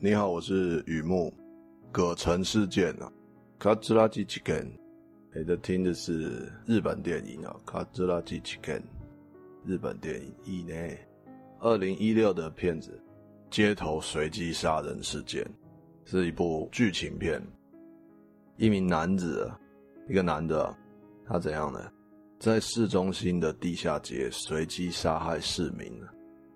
你好，我是雨木。葛城事件啊，卡兹拉基奇根，你的听的是日本电影啊，卡兹拉基奇根，日本电影以内，二零一六的片子，街头随机杀人事件，是一部剧情片。一名男子，一个男的，他怎样呢？在市中心的地下街随机杀害市民，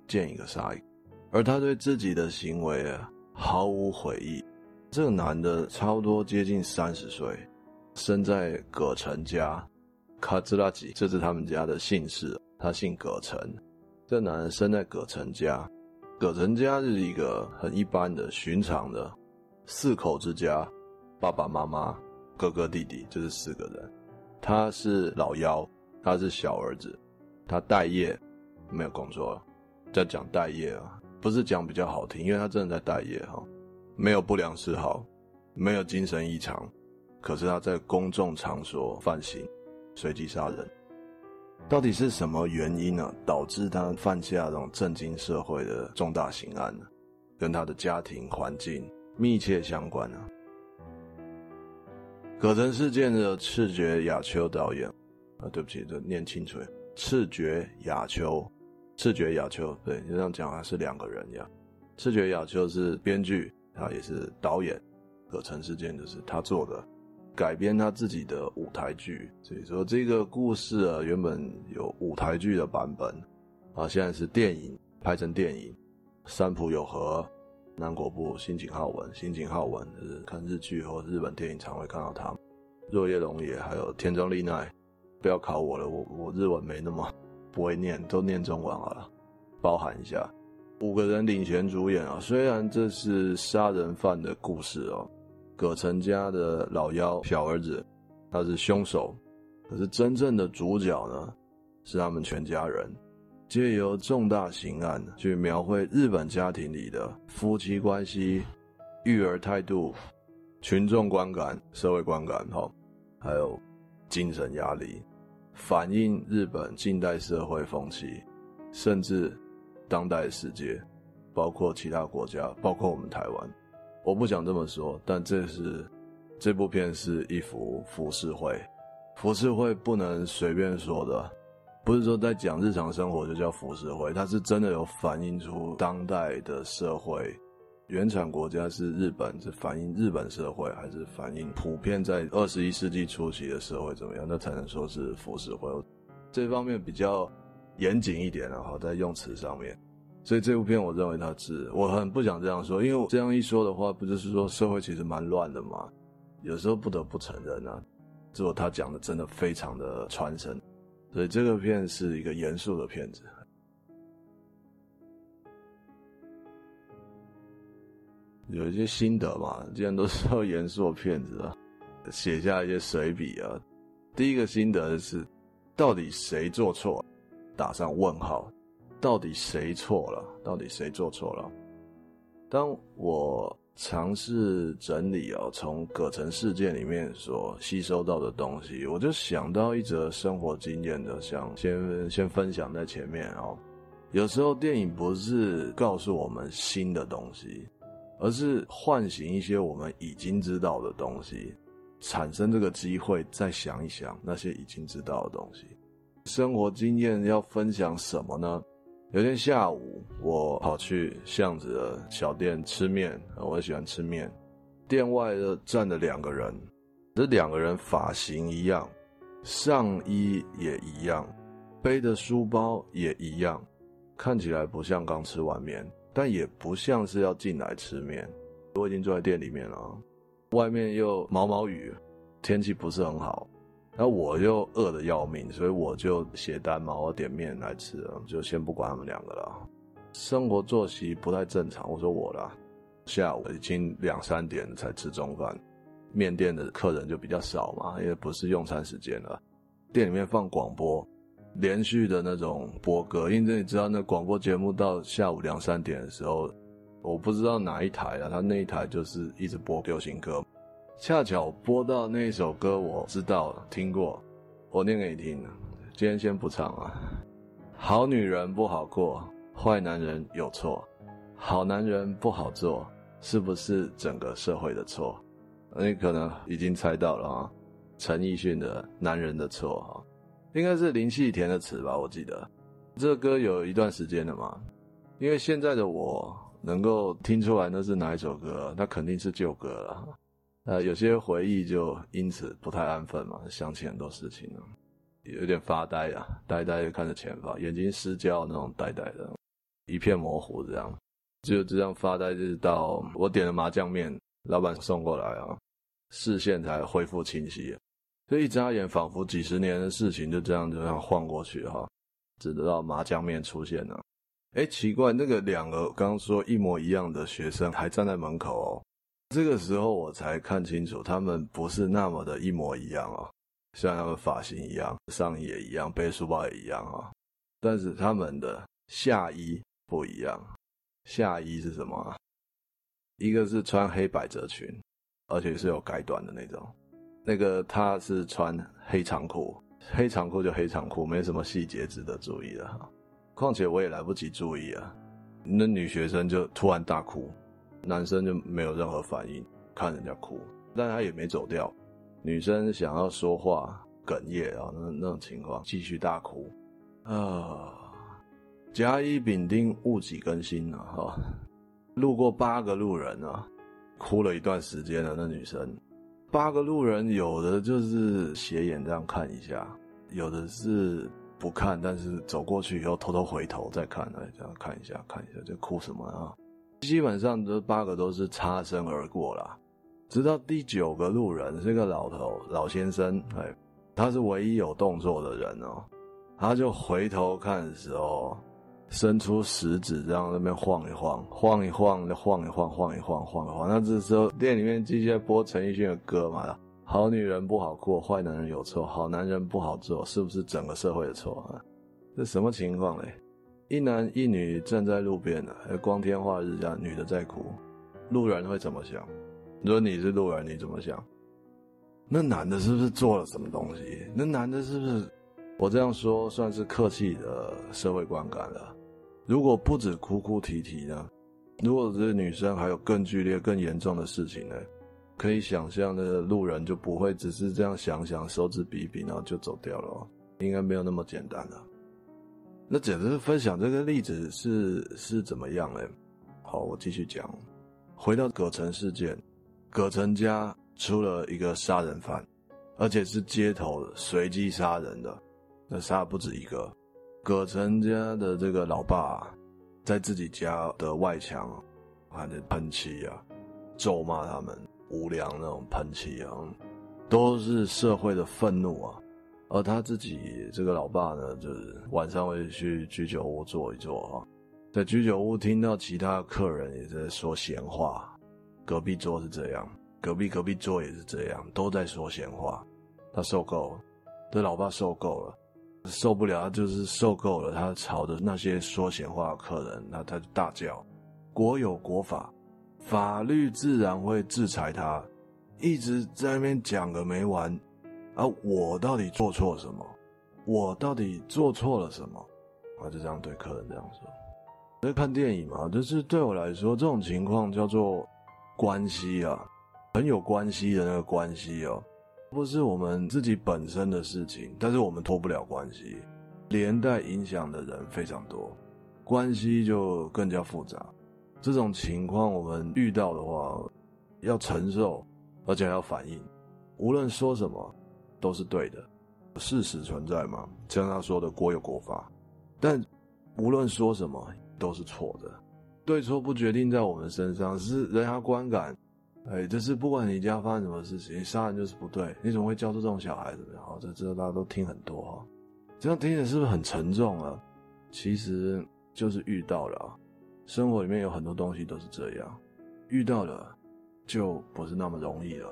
见一个杀一个，而他对自己的行为啊毫无悔意。这个男的差不多接近三十岁，生在葛城家，卡兹拉吉，这是他们家的姓氏，他姓葛城。这个男人生在葛城家，葛城家是一个很一般的、寻常的四口之家，爸爸妈妈、哥哥弟弟，就是四个人。他是老幺，他是小儿子，他待业，没有工作，在讲待业啊，不是讲比较好听，因为他真的在待业哈，没有不良嗜好，没有精神异常，可是他在公众场所犯行，随机杀人，到底是什么原因呢？导致他犯下这种震惊社会的重大刑案呢？跟他的家庭环境密切相关呢？葛城事件的赤觉雅秋导演，啊，对不起，这念清楚，赤觉雅秋，赤堀雅秋，对，你这样讲还是两个人呀。赤堀雅秋是编剧，他也是导演。葛城事件就是他做的，改编他自己的舞台剧。所以说这个故事啊，原本有舞台剧的版本，啊，现在是电影拍成电影。三浦友和。南国步、新井浩文、新井浩文，就是看日剧或日本电影常会看到他。若叶龙也，还有田中丽奈，不要考我了，我我日文没那么不会念，都念中文好了，包含一下。五个人领衔主演啊，虽然这是杀人犯的故事哦，葛城家的老幺小儿子他是凶手，可是真正的主角呢，是他们全家人。借由重大刑案去描绘日本家庭里的夫妻关系、育儿态度、群众观感、社会观感，哈，还有精神压力，反映日本近代社会风气，甚至当代世界，包括其他国家，包括我们台湾。我不想这么说，但这是这部片是一幅浮世绘，浮世绘不能随便说的。不是说在讲日常生活就叫浮世绘，它是真的有反映出当代的社会。原产国家是日本，是反映日本社会，还是反映普遍在二十一世纪初期的社会怎么样？那才能说是浮世绘。这方面比较严谨一点，然后在用词上面。所以这部片我认为它是，我很不想这样说，因为我这样一说的话，不就是说社会其实蛮乱的吗？有时候不得不承认啊，结果他讲的真的非常的传神。所以这个片是一个严肃的片子，有一些心得嘛。既然都是要严肃的片子啊，写下一些随笔啊。第一个心得是，到底谁做错？打上问号，到底谁错了？到底谁做错了？当我。尝试整理哦，从葛城事件里面所吸收到的东西，我就想到一则生活经验的，想先先分享在前面哦。有时候电影不是告诉我们新的东西，而是唤醒一些我们已经知道的东西，产生这个机会再想一想那些已经知道的东西。生活经验要分享什么呢？有天下午，我跑去巷子的小店吃面，我喜欢吃面。店外的站着两个人，这两个人发型一样，上衣也一样，背的书包也一样，看起来不像刚吃完面，但也不像是要进来吃面。我已经坐在店里面了，外面又毛毛雨，天气不是很好。那我又饿得要命，所以我就写单嘛，我点面来吃，就先不管他们两个了。生活作息不太正常，我说我啦。下午已经两三点才吃中饭，面店的客人就比较少嘛，因为不是用餐时间了。店里面放广播，连续的那种播歌，因为你知道那广播节目到下午两三点的时候，我不知道哪一台啊，他那一台就是一直播流行歌。恰巧播到那一首歌，我知道，听过，我念给你听。今天先不唱啊。好女人不好过，坏男人有错，好男人不好做，是不是整个社会的错？你可能已经猜到了啊，陈奕迅的《男人的错》哈，应该是林夕填的词吧？我记得这歌有一段时间了嘛，因为现在的我能够听出来那是哪一首歌，那肯定是旧歌了。呃，有些回忆就因此不太安分嘛，想起很多事情了，有点发呆啊，呆呆的看着前方，眼睛失焦那种呆呆的，一片模糊这样。就这样发呆，直到我点了麻酱面，老板送过来啊，视线才恢复清晰。这一眨眼，仿佛几十年的事情就这样就这样晃过去哈，直到麻酱面出现了。哎，奇怪，那个两个刚刚说一模一样的学生还站在门口哦。这个时候我才看清楚，他们不是那么的一模一样啊，像他们发型一样，上衣也一样，背书包也一样啊，但是他们的下衣不一样。下衣是什么？一个是穿黑百褶裙，而且是有改短的那种。那个他是穿黑长裤，黑长裤就黑长裤，没什么细节值得注意的哈。况且我也来不及注意啊，那女学生就突然大哭，男生就没有任何反应，看人家哭，但他也没走掉。女生想要说话，哽咽啊，那那种情况，继续大哭啊。甲乙丙丁戊己庚辛啊，哈，路过八个路人啊，哭了一段时间了。那女生，八个路人有的就是斜眼这样看一下，有的是不看，但是走过去以后偷偷回头再看，哎，这样看一下看一下，这哭什么啊？基本上这八个都是擦身而过啦，直到第九个路人是个老头老先生，哎，他是唯一有动作的人哦，他就回头看的时候。伸出食指，这样那边晃一晃，晃一晃，晃一晃，晃一晃，晃一晃。那这时候店里面继续在播陈奕迅的歌嘛？好女人不好过，坏男人有错，好男人不好做，是不是整个社会的错啊？这什么情况嘞？一男一女站在路边的，光天化日下，女的在哭，路人会怎么想？如果你是路人，你怎么想？那男的是不是做了什么东西？那男的是不是？我这样说算是客气的社会观感了。如果不止哭哭啼啼呢？如果这女生还有更剧烈、更严重的事情呢？可以想象的路人就不会只是这样想想，手指比一比，然后就走掉了哦。应该没有那么简单了。那只是分享这个例子是是怎么样嘞？好，我继续讲。回到葛城事件，葛城家出了一个杀人犯，而且是街头随机杀人的，那杀不止一个。葛城家的这个老爸，在自己家的外墙，还在喷漆啊，咒骂他们无良那种喷漆啊，都是社会的愤怒啊。而他自己这个老爸呢，就是晚上会去居酒屋坐一坐啊，在居酒屋听到其他客人也在说闲话，隔壁桌是这样，隔壁隔壁桌也是这样，都在说闲话，他受够了，这老爸受够了。受不了，就是受够了他吵的那些说闲话的客人，那他就大叫：“国有国法，法律自然会制裁他。”一直在那边讲个没完。啊，我到底做错什么？我到底做错了什么？啊，就这样对客人这样说。在看电影嘛，就是对我来说，这种情况叫做关系啊，很有关系的那个关系哦。不是我们自己本身的事情，但是我们脱不了关系，连带影响的人非常多，关系就更加复杂。这种情况我们遇到的话，要承受，而且要反应，无论说什么都是对的，事实存在嘛，像他说的国有国法，但无论说什么都是错的，对错不决定在我们身上，是人家观感。哎，就是不管你家发生什么事情，你杀人就是不对。你怎么会教出这种小孩子？好，这这大家都听很多哈，这样听着是不是很沉重啊？其实就是遇到了，生活里面有很多东西都是这样，遇到了就不是那么容易了。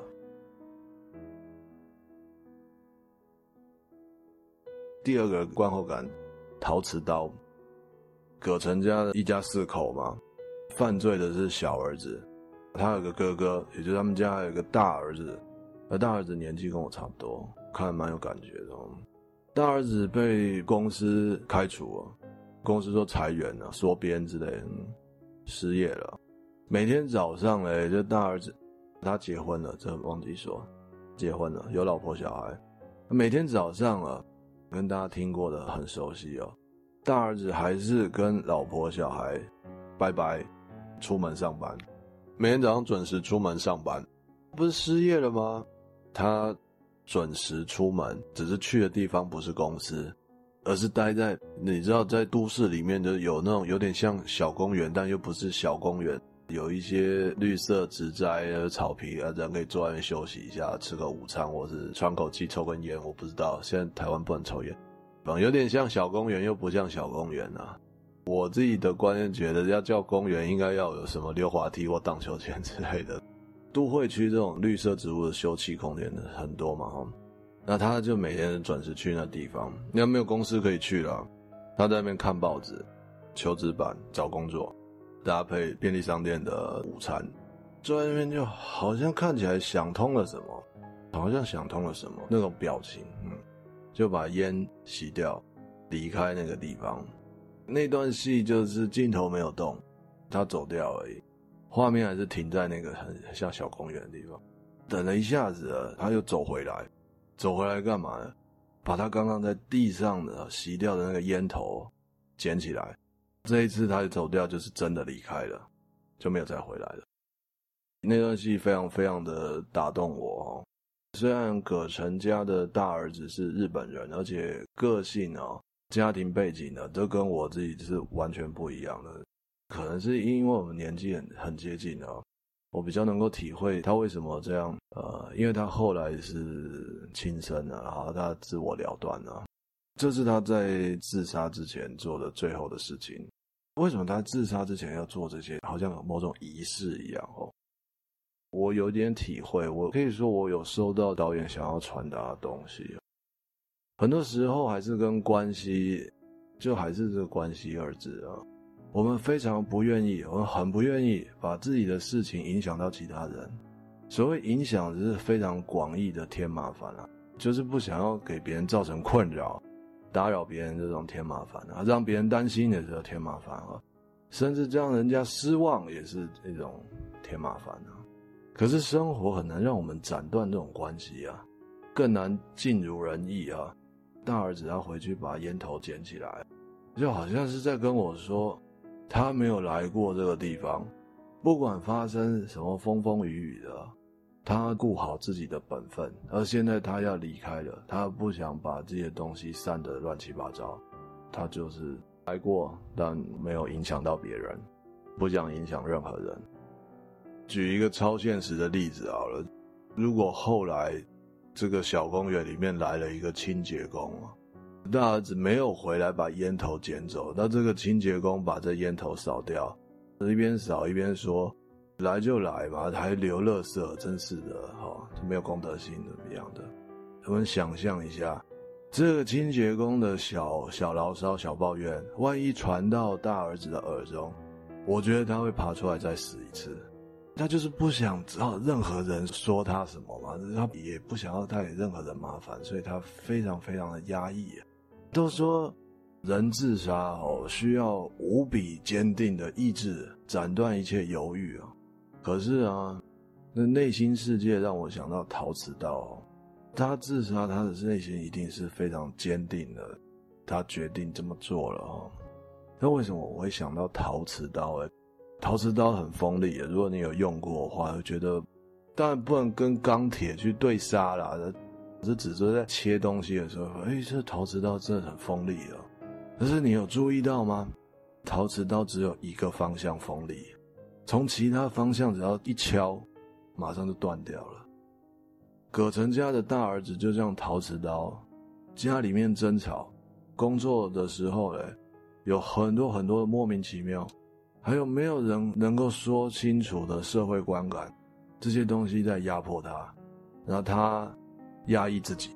第二个观后感，陶瓷刀，葛城家的一家四口嘛，犯罪的是小儿子。他有个哥哥，也就是他们家有个大儿子，而大儿子年纪跟我差不多，看蛮有感觉的。大儿子被公司开除了，公司说裁员了，缩编之类的，失业了。每天早上嘞，就大儿子他结婚了，这忘记说，结婚了，有老婆小孩。每天早上啊，跟大家听过的很熟悉哦。大儿子还是跟老婆小孩拜拜，出门上班。每天早上准时出门上班，不是失业了吗？他准时出门，只是去的地方不是公司，而是待在你知道，在都市里面就有那种有点像小公园，但又不是小公园，有一些绿色植栽、草皮啊，人可以坐在那边休息一下，吃个午餐，或是喘口气、抽根烟。我不知道，现在台湾不能抽烟，有点像小公园，又不像小公园啊。我自己的观念觉得，要叫公园，应该要有什么溜滑梯或荡秋千之类的。都会区这种绿色植物的休憩空间很多嘛，哈，那他就每天准时去那地方。你要没有公司可以去了，他在那边看报纸、求职版、找工作，搭配便利商店的午餐，坐在那边就好像看起来想通了什么，好像想通了什么那种表情，嗯，就把烟熄掉，离开那个地方。那段戏就是镜头没有动，他走掉而已。画面还是停在那个很像小公园的地方，等了一下子，他又走回来，走回来干嘛呢？把他刚刚在地上的洗掉的那个烟头捡起来。这一次他走掉，就是真的离开了，就没有再回来了。那段戏非常非常的打动我哦。虽然葛成家的大儿子是日本人，而且个性哦、家庭背景呢，都跟我自己是完全不一样的。可能是因为我们年纪很很接近啊，我比较能够体会他为什么这样。呃，因为他后来是轻生了，然后他自我了断了，这是他在自杀之前做的最后的事情。为什么他自杀之前要做这些？好像有某种仪式一样哦。我有点体会，我可以说我有收到导演想要传达的东西。很多时候还是跟关系，就还是这个关系二字啊。我们非常不愿意，我们很不愿意把自己的事情影响到其他人。所谓影响，是非常广义的添麻烦啊，就是不想要给别人造成困扰，打扰别人这种添麻烦啊，让别人担心也是添麻烦啊，甚至让人家失望也是一种添麻烦啊。可是生活很难让我们斩断这种关系啊，更难尽如人意啊。大儿子要回去把烟头捡起来，就好像是在跟我说。他没有来过这个地方，不管发生什么风风雨雨的，他顾好自己的本分。而现在他要离开了，他不想把这些东西散得乱七八糟。他就是来过，但没有影响到别人，不想影响任何人。举一个超现实的例子好了，如果后来这个小公园里面来了一个清洁工。大儿子没有回来把烟头捡走，那这个清洁工把这烟头扫掉，一边扫一边说：“来就来嘛，还留垃圾，真是的，哈，没有公德心怎么样的？”我们想象一下，这个清洁工的小小牢骚、小抱怨，万一传到大儿子的耳中，我觉得他会爬出来再死一次。他就是不想知道任何人说他什么嘛，他也不想要带给任何人麻烦，所以他非常非常的压抑。都说人自杀哦，需要无比坚定的意志斩断一切犹豫啊。可是啊，那内心世界让我想到陶瓷刀哦，他自杀，他的内心一定是非常坚定的，他决定这么做了哦。那为什么我会想到陶瓷刀？诶，陶瓷刀很锋利，如果你有用过的话，会觉得当然不能跟钢铁去对杀啦。这只是在切东西的时候，哎，这陶瓷刀真的很锋利啊！可是你有注意到吗？陶瓷刀只有一个方向锋利，从其他方向只要一敲，马上就断掉了。葛城家的大儿子就这样陶瓷刀，家里面争吵，工作的时候嘞，有很多很多莫名其妙，还有没有人能够说清楚的社会观感，这些东西在压迫他，然后他。压抑自己，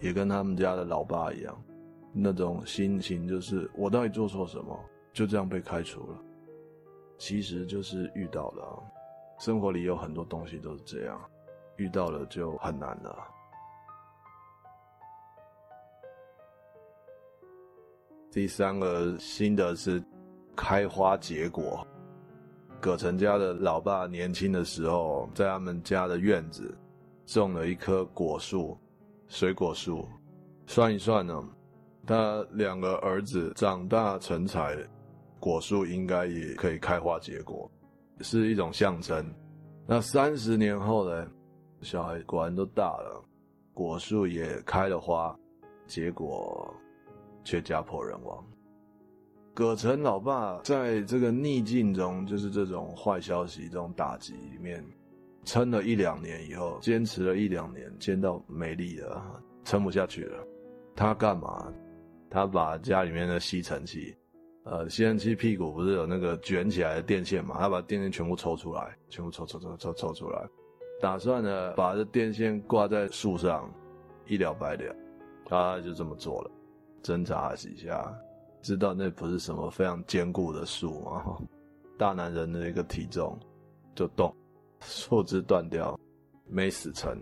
也跟他们家的老爸一样，那种心情就是我到底做错什么，就这样被开除了。其实就是遇到了，生活里有很多东西都是这样，遇到了就很难了。第三个心得是开花结果，葛城家的老爸年轻的时候，在他们家的院子种了一棵果树，水果树。算一算呢，他两个儿子长大成才，果树应该也可以开花结果，是一种象征。那三十年后呢，小孩果然都大了，果树也开了花，结果却家破人亡。葛城老爸在这个逆境中，就是这种坏消息、这种打击里面，撑了一两年以后，坚持了一两年，见到没力了，撑不下去了。他干嘛？他把家里面的吸尘器，呃，吸尘器屁股不是有那个卷起来的电线嘛？他把电线全部抽出来，全部抽抽抽抽抽出来，打算呢把这电线挂在树上，一了百了。他就这么做了，挣扎了几下。知道那不是什么非常坚固的树吗？大男人的一个体重就动，树枝断掉，没死成，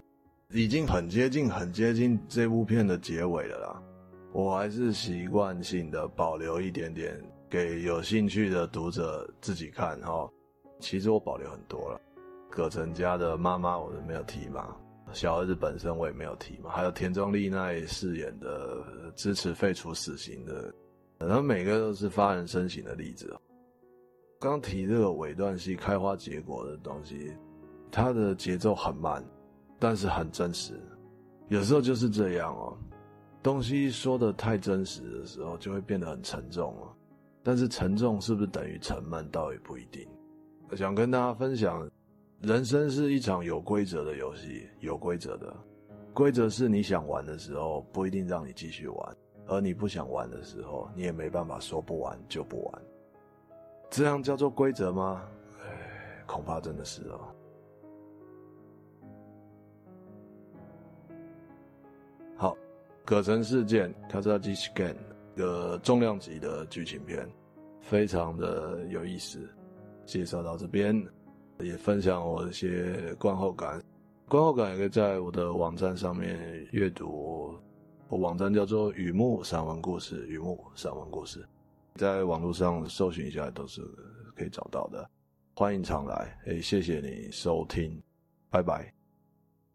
已经很接近、很接近这部片的结尾了啦。我还是习惯性的保留一点点给有兴趣的读者自己看哈。其实我保留很多了，葛城家的妈妈我都没有提嘛，小儿子本身我也没有提嘛，还有田中丽奈饰演的支持废除死刑的。然后每个都是发人深省的例子。刚提这个尾段戏开花结果的东西，它的节奏很慢，但是很真实。有时候就是这样哦，东西说的太真实的时候，就会变得很沉重哦。但是沉重是不是等于沉闷，倒也不一定。想跟大家分享，人生是一场有规则的游戏，有规则的。规则是你想玩的时候，不一定让你继续玩。而你不想玩的时候，你也没办法说不玩就不玩。这样叫做规则吗？恐怕真的是哦。好，葛城事件 Kazaji Shiken 的重量级的剧情片，非常的有意思。介绍到这边，也分享我一些观后感。观后感也可以在我的网站上面阅读。我网站叫做雨木散文故事，雨木散文故事，在网络上搜寻一下都是可以找到的，欢迎常来，诶，谢谢你收听，拜拜。